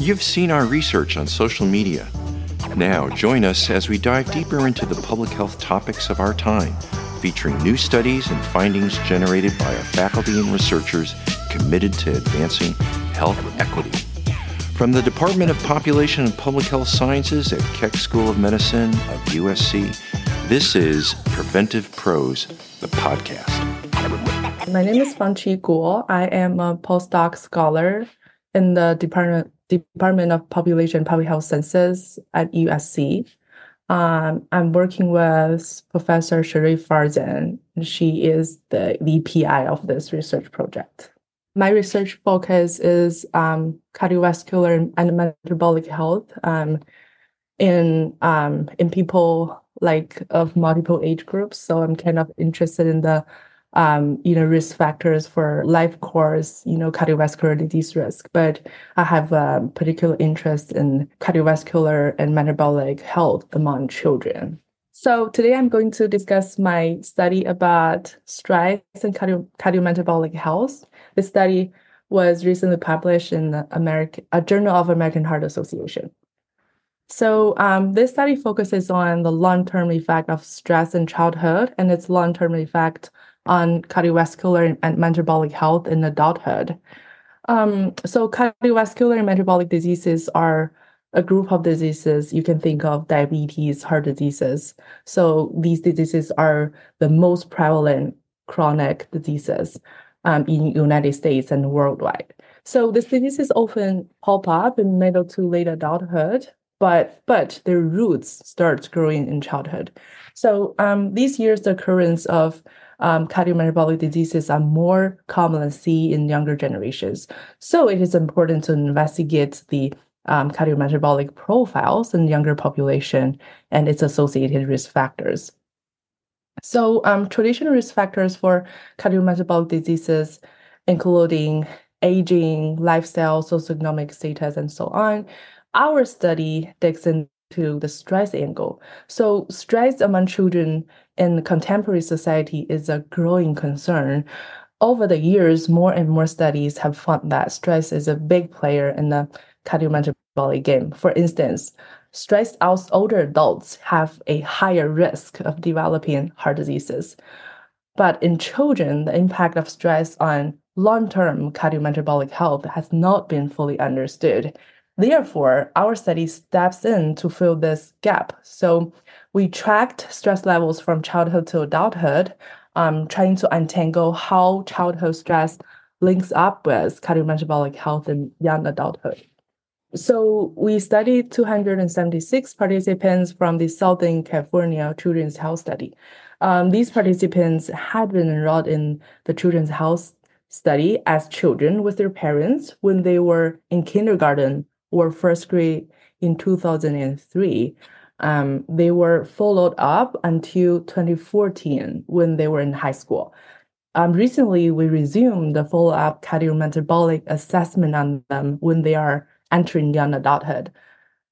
You've seen our research on social media. Now, join us as we dive deeper into the public health topics of our time, featuring new studies and findings generated by our faculty and researchers committed to advancing health equity. From the Department of Population and Public Health Sciences at Keck School of Medicine of USC, this is Preventive Dose, the podcast. My name is Fangqi Guo. I am a postdoc scholar in the Department Department of Population Public Health Sciences at USC. Um, I'm working with Professor Shohreh Farzan. She is the, VPI of this research project. My research focus is um, cardiovascular and metabolic health um, in um, in people like of multiple age groups. So I'm kind of interested in the um, you know, risk factors for life course, you know, cardiovascular disease risk. But I have a particular interest in cardiovascular and metabolic health among children. So today I'm going to discuss my study about stress and cardio cardiometabolic health. This study was recently published in the American a Journal of American Heart Association. So um, this study focuses on the long-term effect of stress in childhood and its long-term effect on cardiovascular and metabolic health in adulthood. Um, so cardiovascular and metabolic diseases are a group of diseases you can think of diabetes, heart diseases. So these diseases are the most prevalent chronic diseases um, in United States and worldwide. So these diseases often pop up in middle to late adulthood, but but their roots start growing in childhood. So um, these years, the occurrence of um, cardiometabolic diseases are more commonly seen in younger generations. So it is important to investigate the um, cardiometabolic profiles in younger population and its associated risk factors. So um, traditional risk factors for cardiometabolic diseases, including aging, lifestyle, socioeconomic status, and so on. Our study digs into the stress angle. So stress among children in contemporary society is a growing concern. Over the years, more and more studies have found that stress is a big player in the cardiometabolic game. For instance, stressed out older adults have a higher risk of developing heart diseases. But in children, the impact of stress on long term cardiometabolic health has not been fully understood. Therefore, our study steps in to fill this gap. So, we tracked stress levels from childhood to adulthood, um, trying to untangle how childhood stress links up with cardiometabolic health in young adulthood. So we studied 276 participants from the Southern California Children's Health Study. Um, these participants had been enrolled in the Children's Health Study as children with their parents when they were in kindergarten or first grade in 2003 um, they were followed up until 2014 when they were in high school. Um, recently, we resumed the follow up cardiometabolic assessment on them when they are entering young adulthood.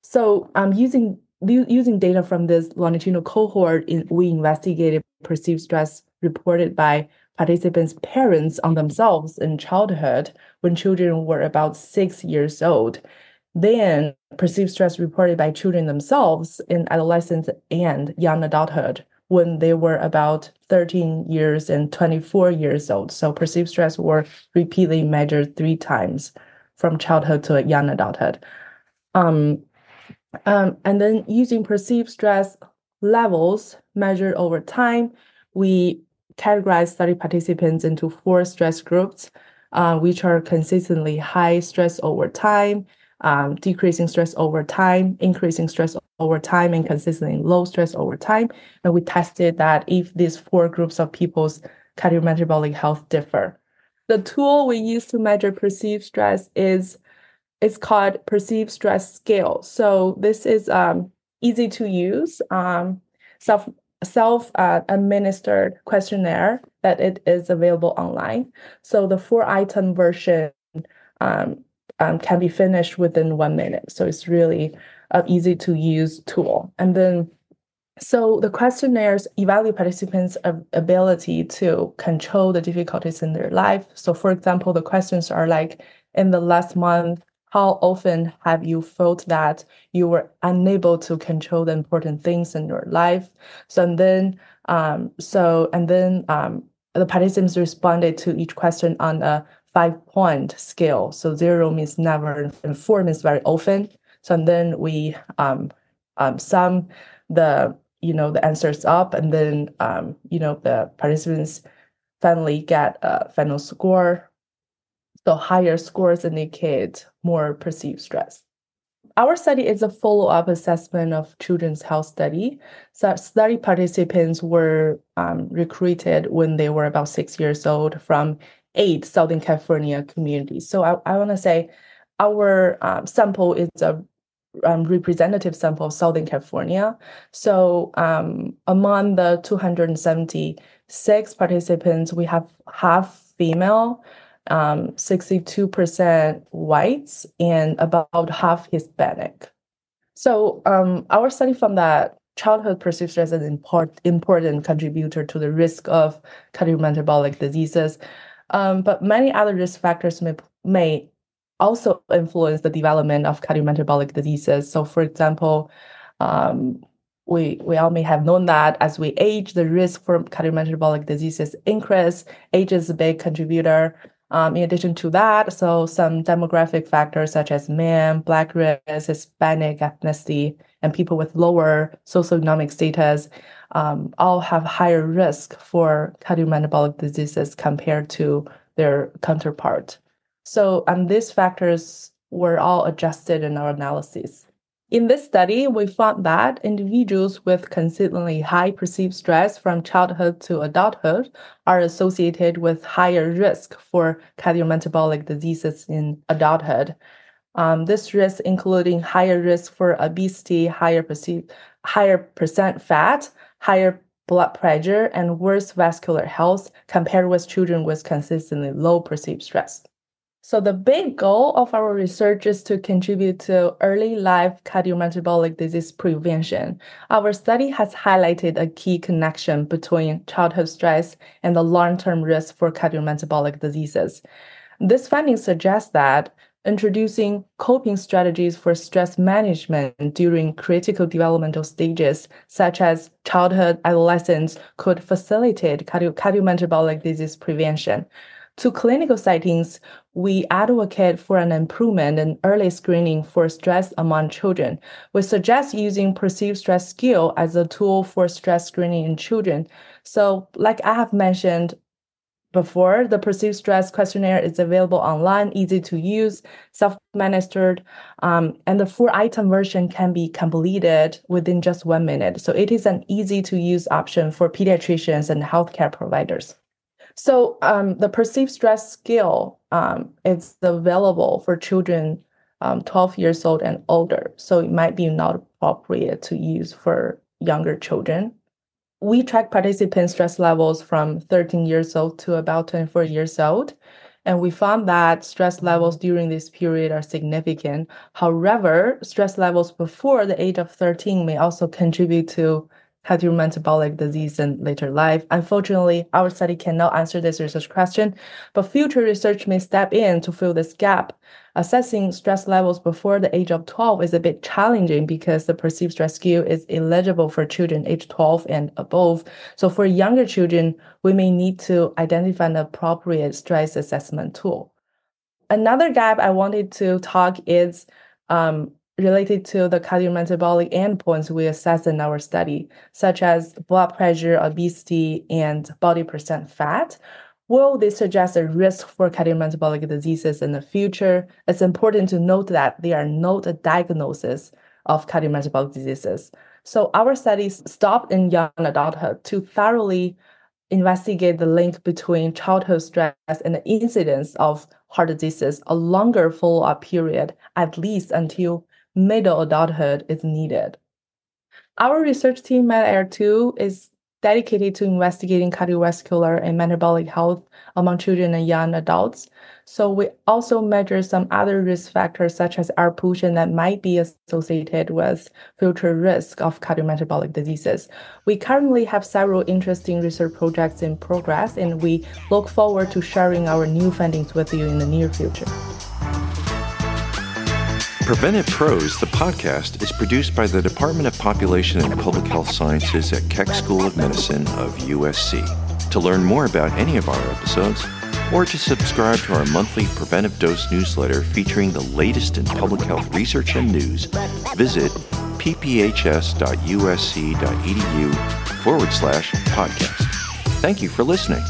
So, um, using using data from this longitudinal cohort, in, we investigated perceived stress reported by participants' parents on themselves in childhood when children were about six years old then perceived stress reported by children themselves in adolescence and young adulthood when they were about 13 years and 24 years old. So perceived stress were repeatedly measured three times from childhood to young adulthood. Um, um, and then using perceived stress levels measured over time, we categorize study participants into four stress groups, uh, which are consistently high stress over time, um, decreasing stress over time, increasing stress over time, and consistently low stress over time. And we tested that if these four groups of people's cardiometabolic health differ. The tool we use to measure perceived stress is it's called perceived stress scale. So this is um, easy to use, um, self self uh, administered questionnaire that it is available online. So the four item version um, um, can be finished within one minute. So it's really an easy to use tool. And then, so the questionnaires evaluate participants' ability to control the difficulties in their life. So, for example, the questions are like, in the last month, how often have you felt that you were unable to control the important things in your life? So and then um, so and then um, the participants responded to each question on a five point scale. So zero means never and four means very often. So and then we um, um, sum the you know the answers up and then um, you know the participants finally get a final score so higher scores indicate more perceived stress. Our study is a follow-up assessment of children's health study. So study participants were um, recruited when they were about six years old from eight Southern California communities. So I, I want to say our um, sample is a um, representative sample of Southern California. So um, among the 276 participants, we have half female, um, 62% whites, and about half Hispanic. So um, our study found that childhood perceived stress is an import, important contributor to the risk of cardiometabolic diseases. Um, but many other risk factors may, may also influence the development of cardiometabolic diseases. So, for example, um, we we all may have known that as we age, the risk for cardiometabolic diseases increase. Age is a big contributor. Um, in addition to that, so some demographic factors such as men, Black race, Hispanic ethnicity, and people with lower socioeconomic status um, all have higher risk for cardiometabolic diseases compared to their counterpart. So, and these factors were all adjusted in our analysis. In this study, we found that individuals with consistently high perceived stress from childhood to adulthood are associated with higher risk for cardiometabolic diseases in adulthood. Um, this risk including higher risk for obesity, higher perceived, higher percent fat, higher blood pressure, and worse vascular health compared with children with consistently low perceived stress. So the big goal of our research is to contribute to early life cardiometabolic disease prevention. Our study has highlighted a key connection between childhood stress and the long-term risk for cardiometabolic diseases. This finding suggests that introducing coping strategies for stress management during critical developmental stages, such as childhood, adolescence, could facilitate cardio- cardiometabolic disease prevention. To clinical settings, we advocate for an improvement in early screening for stress among children. We suggest using perceived stress scale as a tool for stress screening in children. So, like I have mentioned before, the perceived stress questionnaire is available online, easy to use, self-administered, um, and the four-item version can be completed within just one minute. So it is an easy to use option for pediatricians and healthcare providers. So um, the perceived stress scale um, is available for children um, 12 years old and older. So it might be not appropriate to use for younger children. We track participant stress levels from 13 years old to about 24 years old. And we found that stress levels during this period are significant. However, stress levels before the age of 13 may also contribute to cardiometabolic disease in later life. Unfortunately, our study cannot answer this research question, but future research may step in to fill this gap. Assessing stress levels before the age of 12 is a bit challenging because the perceived stress scale is eligible for children age 12 and above. So for younger children, we may need to identify an appropriate stress assessment tool. Another gap I wanted to talk is um, related to the cardiometabolic endpoints we assess in our study, such as blood pressure, obesity, and body percent fat, will they suggest a risk for cardiometabolic diseases in the future? It's important to note that they are not a diagnosis of cardiometabolic diseases. So our studies stopped in young adulthood to thoroughly investigate the link between childhood stress and the incidence of heart disease a longer follow-up period, at least until middle adulthood is needed. Our research team MedAir2 is dedicated to investigating cardiovascular and metabolic health among children and young adults. So we also measure some other risk factors such as air pollution that might be associated with future risk of cardiometabolic diseases. We currently have several interesting research projects in progress and we look forward to sharing our new findings with you in the near future. Preventive Dose, the podcast, is produced by the Department of Population and Public Health Sciences at Keck School of Medicine of USC. To learn more about any of our episodes, or to subscribe to our monthly Preventive Dose newsletter featuring the latest in public health research and news, visit pphs.usc.edu forward slash podcast. Thank you for listening.